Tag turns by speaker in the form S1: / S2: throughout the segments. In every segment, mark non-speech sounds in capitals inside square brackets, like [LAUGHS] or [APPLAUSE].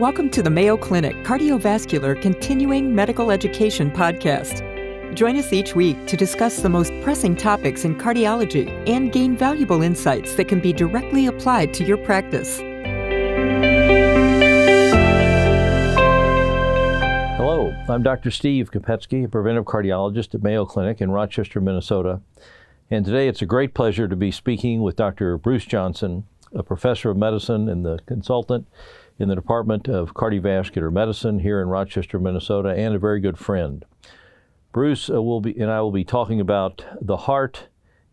S1: Welcome to the Mayo Clinic Cardiovascular Continuing Medical Education Podcast. Join us each week to discuss the most pressing topics in cardiology and gain valuable insights that can be directly applied to your practice.
S2: Hello, I'm Dr. Steve Kopecky, a preventive cardiologist at Mayo Clinic in Rochester, Minnesota. And today it's a great pleasure to be speaking with Dr. Bruce Johnson, a professor of medicine and the consultant in the Department of Cardiovascular Medicine here in Rochester, Minnesota, and a very good friend. Bruce uh, will be and I will be talking about the heart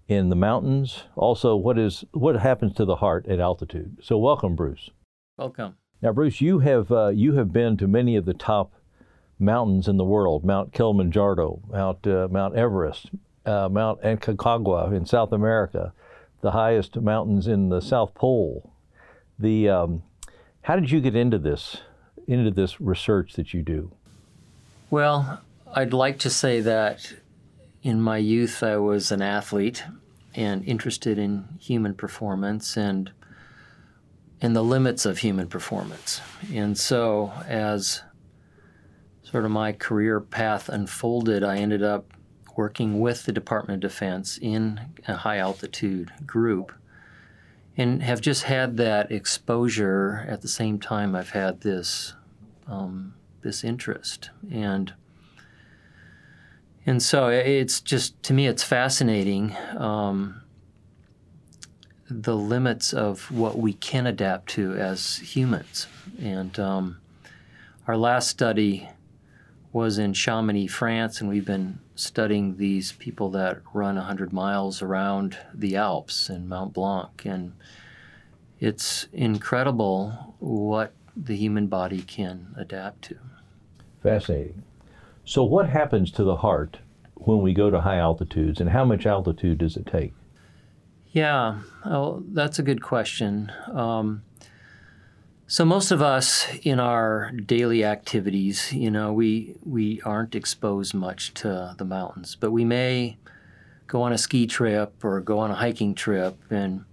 S2: in the mountains, also what is what happens to the heart at altitude. So welcome, Bruce.
S3: Welcome.
S2: Now, Bruce, you have uh, you have been to many of the top mountains in the world: Mount Kilimanjaro, Mount uh, Mount Everest, uh, Mount Aconcagua in South America, the highest mountains in the South Pole. The um, how did you get into this into this research that you do?
S3: Well, I'd like to say that in my youth I was an athlete and interested in human performance and and the limits of human performance. And so as sort of my career path unfolded, I ended up working with the Department of Defense in a high altitude group and have just had that exposure at the same time I've had this um, this interest. And and so it's just to me it's fascinating um, the limits of what we can adapt to as humans. And um, our last study was in Chamonix, France, and we've been studying these people that run 100 miles around the Alps and Mount Blanc. And it's incredible what the human body can adapt to.
S2: Fascinating. So, what happens to the heart when we go to high altitudes, and how much altitude does it take?
S3: Yeah, well, that's a good question. Um, so most of us in our daily activities, you know, we we aren't exposed much to the mountains, but we may go on a ski trip or go on a hiking trip and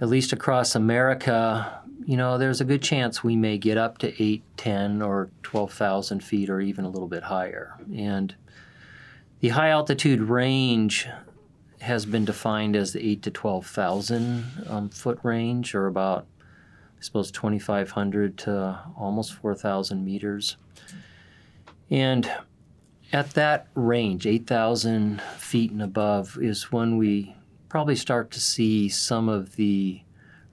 S3: at least across America, you know, there's a good chance we may get up to 8, 10 or 12,000 feet or even a little bit higher. And the high altitude range has been defined as the 8 to 12,000 um, foot range or about I suppose 2,500 to almost 4,000 meters. And at that range, 8,000 feet and above, is when we probably start to see some of the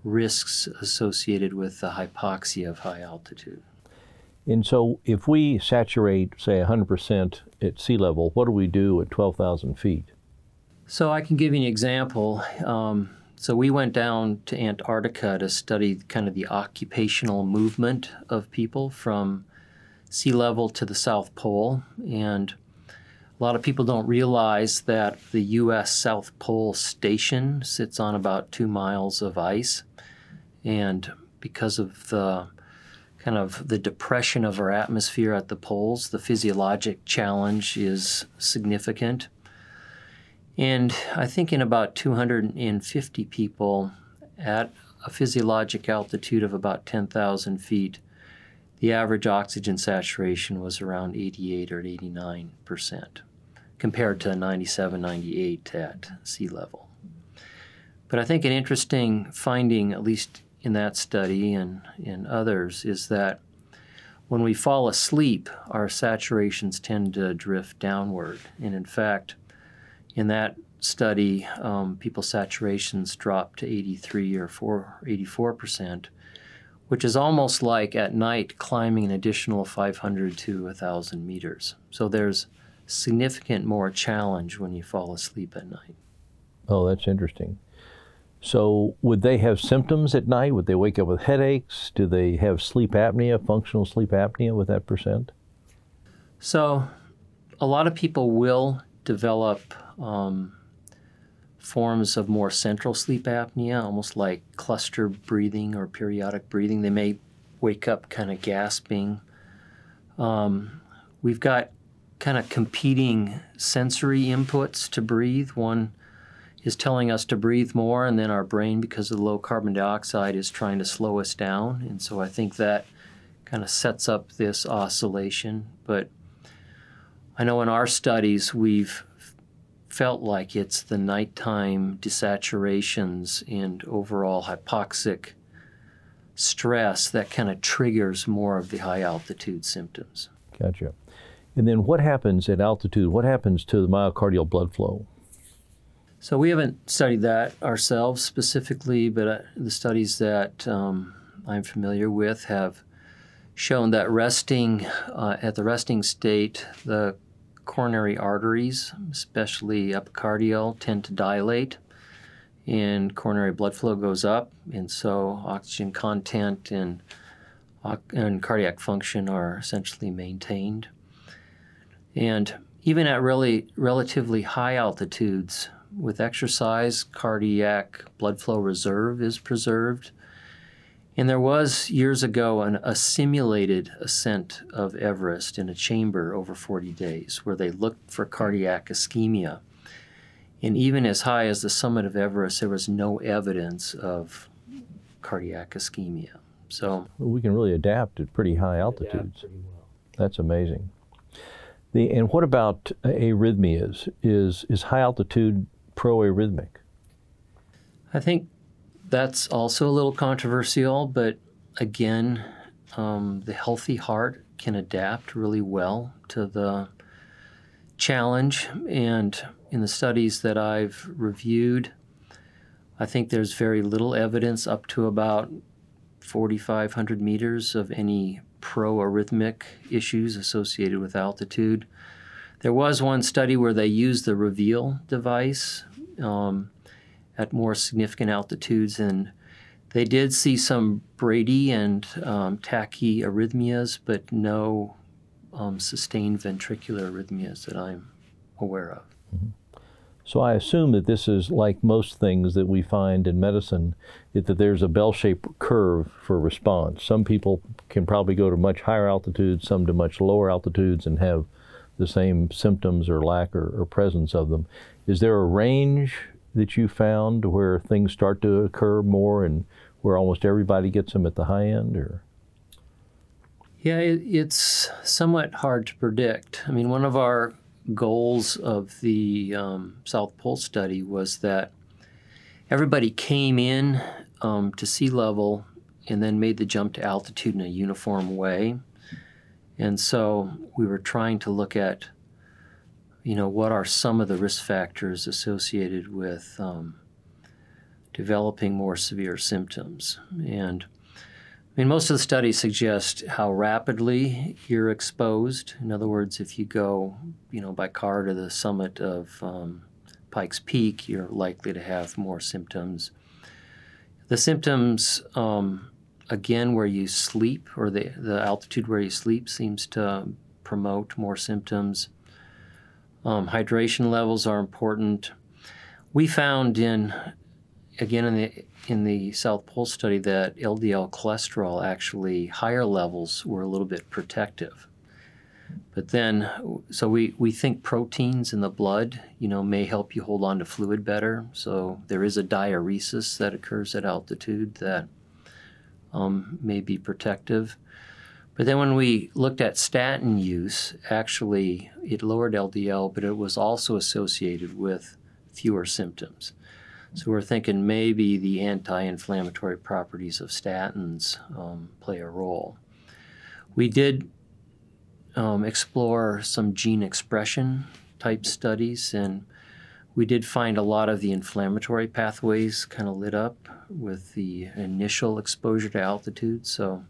S3: risks associated with the hypoxia of high altitude.
S2: And so, if we saturate, say, 100% at sea level, what do we do at 12,000 feet?
S3: So, I can give you an example. Um, so we went down to Antarctica to study kind of the occupational movement of people from sea level to the South Pole. And a lot of people don't realize that the U.S. South Pole Station sits on about two miles of ice. And because of the kind of the depression of our atmosphere at the poles, the physiologic challenge is significant. And I think in about 250 people at a physiologic altitude of about 10,000 feet, the average oxygen saturation was around 88 or 89 percent, compared to 97, 98 at sea level. But I think an interesting finding, at least in that study and in others, is that when we fall asleep, our saturations tend to drift downward. And in fact, in that study, um, people's saturations dropped to 83 or 4, 84 percent, which is almost like at night climbing an additional 500 to 1,000 meters. So there's significant more challenge when you fall asleep at night.
S2: Oh, that's interesting. So, would they have symptoms at night? Would they wake up with headaches? Do they have sleep apnea, functional sleep apnea with that percent?
S3: So, a lot of people will develop um, forms of more central sleep apnea, almost like cluster breathing or periodic breathing. They may wake up kind of gasping. Um, we've got kind of competing sensory inputs to breathe. One is telling us to breathe more, and then our brain, because of the low carbon dioxide, is trying to slow us down. And so I think that kind of sets up this oscillation. But I know in our studies we've felt like it's the nighttime desaturations and overall hypoxic stress that kind of triggers more of the high altitude symptoms.
S2: Gotcha. And then what happens at altitude? What happens to the myocardial blood flow?
S3: So we haven't studied that ourselves specifically, but uh, the studies that um, I'm familiar with have shown that resting uh, at the resting state, the coronary arteries, especially epicardial, tend to dilate, and coronary blood flow goes up, and so oxygen content and and cardiac function are essentially maintained. And even at really relatively high altitudes, with exercise, cardiac blood flow reserve is preserved. And there was years ago an, a simulated ascent of Everest in a chamber over 40 days where they looked for cardiac ischemia. And even as high as the summit of Everest, there was no evidence of cardiac ischemia. So
S2: we can really adapt at pretty high altitudes. Well. That's amazing. The, and what about arrhythmias? Is is high altitude pro-arrhythmic?
S3: I think that's also a little controversial, but again, um, the healthy heart can adapt really well to the challenge. And in the studies that I've reviewed, I think there's very little evidence up to about 4,500 meters of any pro arrhythmic issues associated with altitude. There was one study where they used the Reveal device um, at more significant altitudes, and they did see some Brady and um, tachyarrhythmias, but no um, sustained ventricular arrhythmias that I'm aware of. Mm-hmm.
S2: So I assume that this is like most things that we find in medicine, that there's a bell-shaped curve for response. Some people can probably go to much higher altitudes, some to much lower altitudes, and have the same symptoms or lack or, or presence of them. Is there a range that you found where things start to occur more and where almost everybody gets them at the high end or?
S3: Yeah it, it's somewhat hard to predict. I mean one of our goals of the um, south pole study was that everybody came in um, to sea level and then made the jump to altitude in a uniform way. And so we were trying to look at, you know, what are some of the risk factors associated with um, developing more severe symptoms. And I mean, most of the studies suggest how rapidly you're exposed. In other words, if you go, you know, by car to the summit of um, Pikes Peak, you're likely to have more symptoms. The symptoms um, again, where you sleep or the, the altitude where you sleep seems to promote more symptoms. Um, hydration levels are important. We found in, again, in the in the South Pole study that LDL cholesterol actually higher levels were a little bit protective. But then, so we, we think proteins in the blood, you know, may help you hold on to fluid better. So there is a diuresis that occurs at altitude that um, may be protective. But then when we looked at statin use, actually it lowered LDL, but it was also associated with fewer symptoms. So we're thinking maybe the anti-inflammatory properties of statins um, play a role. We did um, explore some gene expression type studies, and we did find a lot of the inflammatory pathways kind of lit up with the initial exposure to altitude. So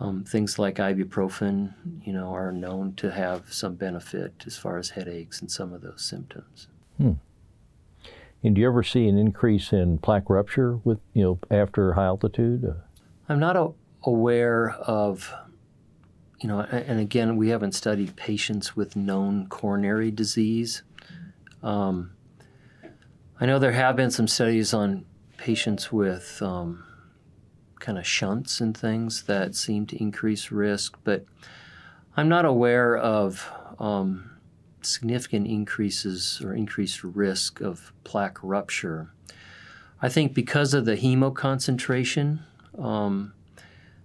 S3: um, things like ibuprofen, you know, are known to have some benefit as far as headaches and some of those symptoms. Hmm.
S2: And do you ever see an increase in plaque rupture with, you know, after high altitude?
S3: I'm not a- aware of, you know, and again, we haven't studied patients with known coronary disease. Um, I know there have been some studies on patients with um, kind of shunts and things that seem to increase risk, but I'm not aware of um, significant increases or increased risk of plaque rupture. I think because of the hemoconcentration, um,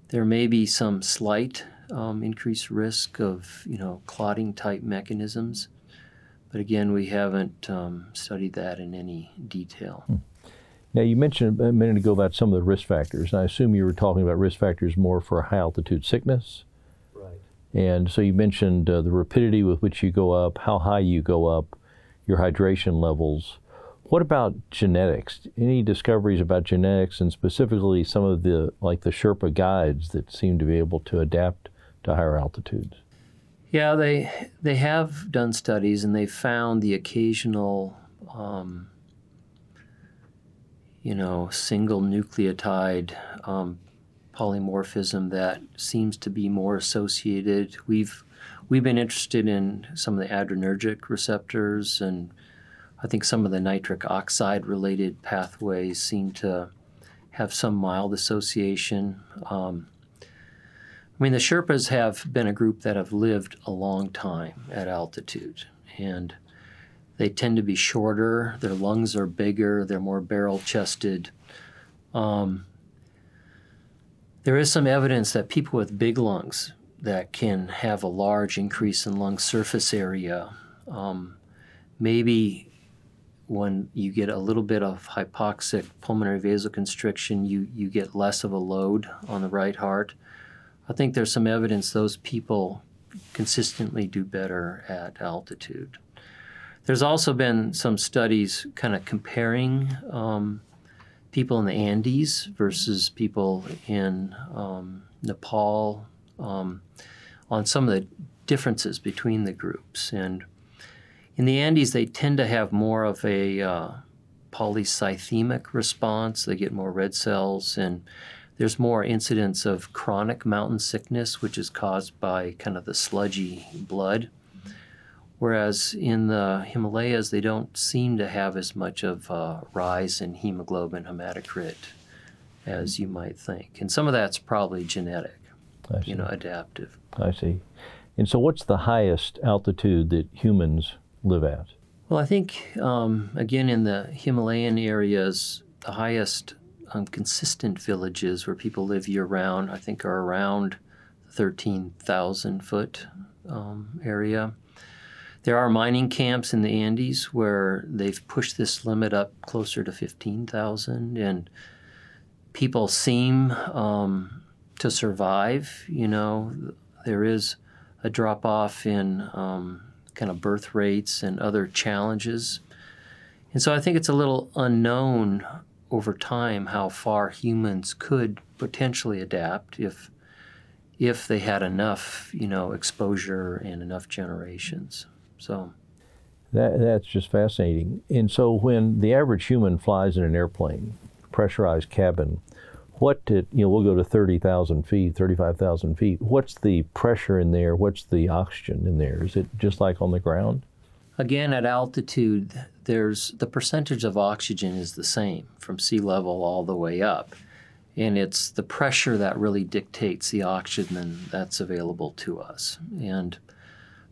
S3: there may be some slight um, increased risk of you know clotting type mechanisms, but again, we haven't um, studied that in any detail. Hmm.
S2: Now, you mentioned a minute ago about some of the risk factors. I assume you were talking about risk factors more for high altitude sickness.
S3: Right.
S2: And so you mentioned uh, the rapidity with which you go up, how high you go up, your hydration levels. What about genetics? Any discoveries about genetics and specifically some of the, like the Sherpa guides that seem to be able to adapt to higher altitudes?
S3: Yeah, they they have done studies and they found the occasional, um, you know, single nucleotide um, polymorphism that seems to be more associated. We've we've been interested in some of the adrenergic receptors and I think some of the nitric oxide related pathways seem to have some mild association. Um, I mean, the Sherpas have been a group that have lived a long time at altitude, and they tend to be shorter. Their lungs are bigger. They're more barrel chested. Um, there is some evidence that people with big lungs that can have a large increase in lung surface area um, maybe when you get a little bit of hypoxic pulmonary vasoconstriction, you, you get less of a load on the right heart. I think there's some evidence those people consistently do better at altitude. There's also been some studies kind of comparing um, people in the Andes versus people in um, Nepal um, on some of the differences between the groups. And in the Andes, they tend to have more of a uh, polycythemic response. They get more red cells, and there's more incidence of chronic mountain sickness, which is caused by kind of the sludgy blood. Whereas in the Himalayas, they don't seem to have as much of a rise in hemoglobin hematocrit as you might think. And some of that's probably genetic, you know, adaptive.
S2: I see. And so, what's the highest altitude that humans live at?
S3: Well, I think, um, again, in the Himalayan areas, the highest um, consistent villages where people live year round, I think, are around 13,000 foot um, area. There are mining camps in the Andes where they've pushed this limit up closer to 15,000, and people seem um, to survive. You know, there is a drop off in um, kind of birth rates and other challenges. And so I think it's a little unknown over time how far humans could potentially adapt if if they had enough, you know, exposure and enough generations. So.
S2: That that's just fascinating. And so when the average human flies in an airplane, pressurized cabin, what did you know we'll go to 30,000 feet 35,000 feet. What's the pressure in there? What's the oxygen in there? Is it just like on the ground?
S3: Again at altitude there's the percentage of oxygen is the same from sea level all the way up. And it's the pressure that really dictates the oxygen that's available to us. And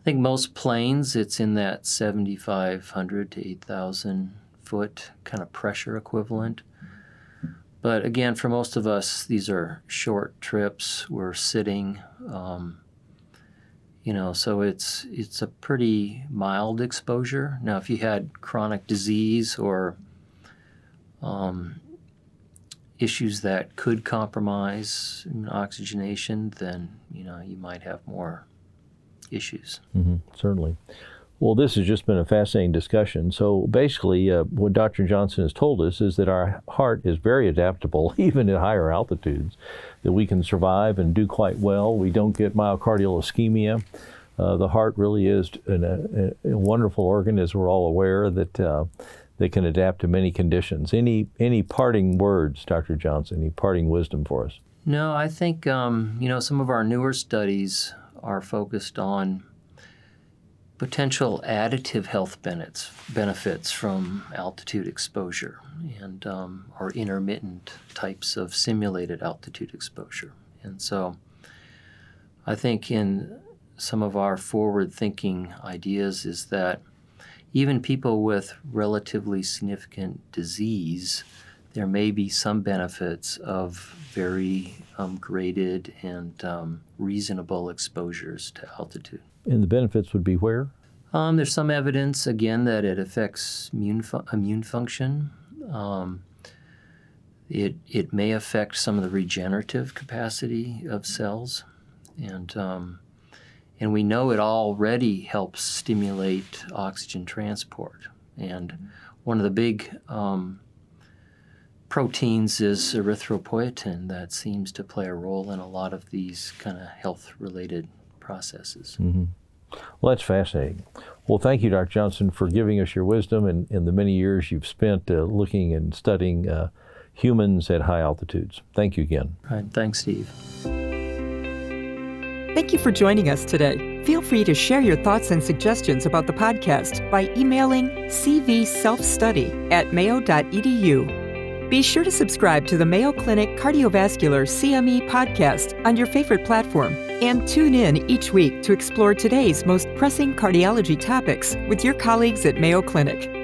S3: i think most planes it's in that 7500 to 8000 foot kind of pressure equivalent but again, for most of us, these are short trips. We're sitting, um, you know, so it's it's a pretty mild exposure. Now, if you had chronic disease or um, issues that could compromise oxygenation, then you know you might have more issues.
S2: Mm-hmm, certainly. Well, this has just been a fascinating discussion. So basically, uh, what Dr. Johnson has told us is that our heart is very adaptable, [LAUGHS] even at higher altitudes, that we can survive and do quite well. We don't get myocardial ischemia. Uh, the heart really is an, a, a, wonderful organ, as we're all aware, that uh, they can adapt to many conditions. Any any parting words, Dr. Johnson? Any parting wisdom for us?
S3: No, I think um, you know some of our newer studies are focused on potential additive health benefits benefits from altitude exposure and um, or intermittent types of simulated altitude exposure. And so, I think in some of our forward-thinking ideas is that even people with relatively significant disease there may be some benefits of very um, graded and um, reasonable exposures to altitude.
S2: And the benefits would be where?
S3: Um, there's some evidence, again, that it affects immune, fu- immune function. Um, it, it may affect some of the regenerative capacity of cells. And, um, and we know it already helps stimulate oxygen transport. And one of the big um, proteins is erythropoietin that seems to play a role in a lot of these kind of health related processes.
S2: Mm-hmm. Well, that's fascinating. Well, thank you, Dr. Johnson, for giving us your wisdom and, and the many years you've spent uh, looking and studying uh, humans at high altitudes. Thank you again.
S3: Right. Thanks, Steve.
S1: Thank you for joining us today. Feel free to share your thoughts and suggestions about the podcast by emailing cvselfstudy at mayo.edu. Be sure to subscribe to the Mayo Clinic Cardiovascular CME podcast on your favorite platform and tune in each week to explore today's most pressing cardiology topics with your colleagues at Mayo Clinic.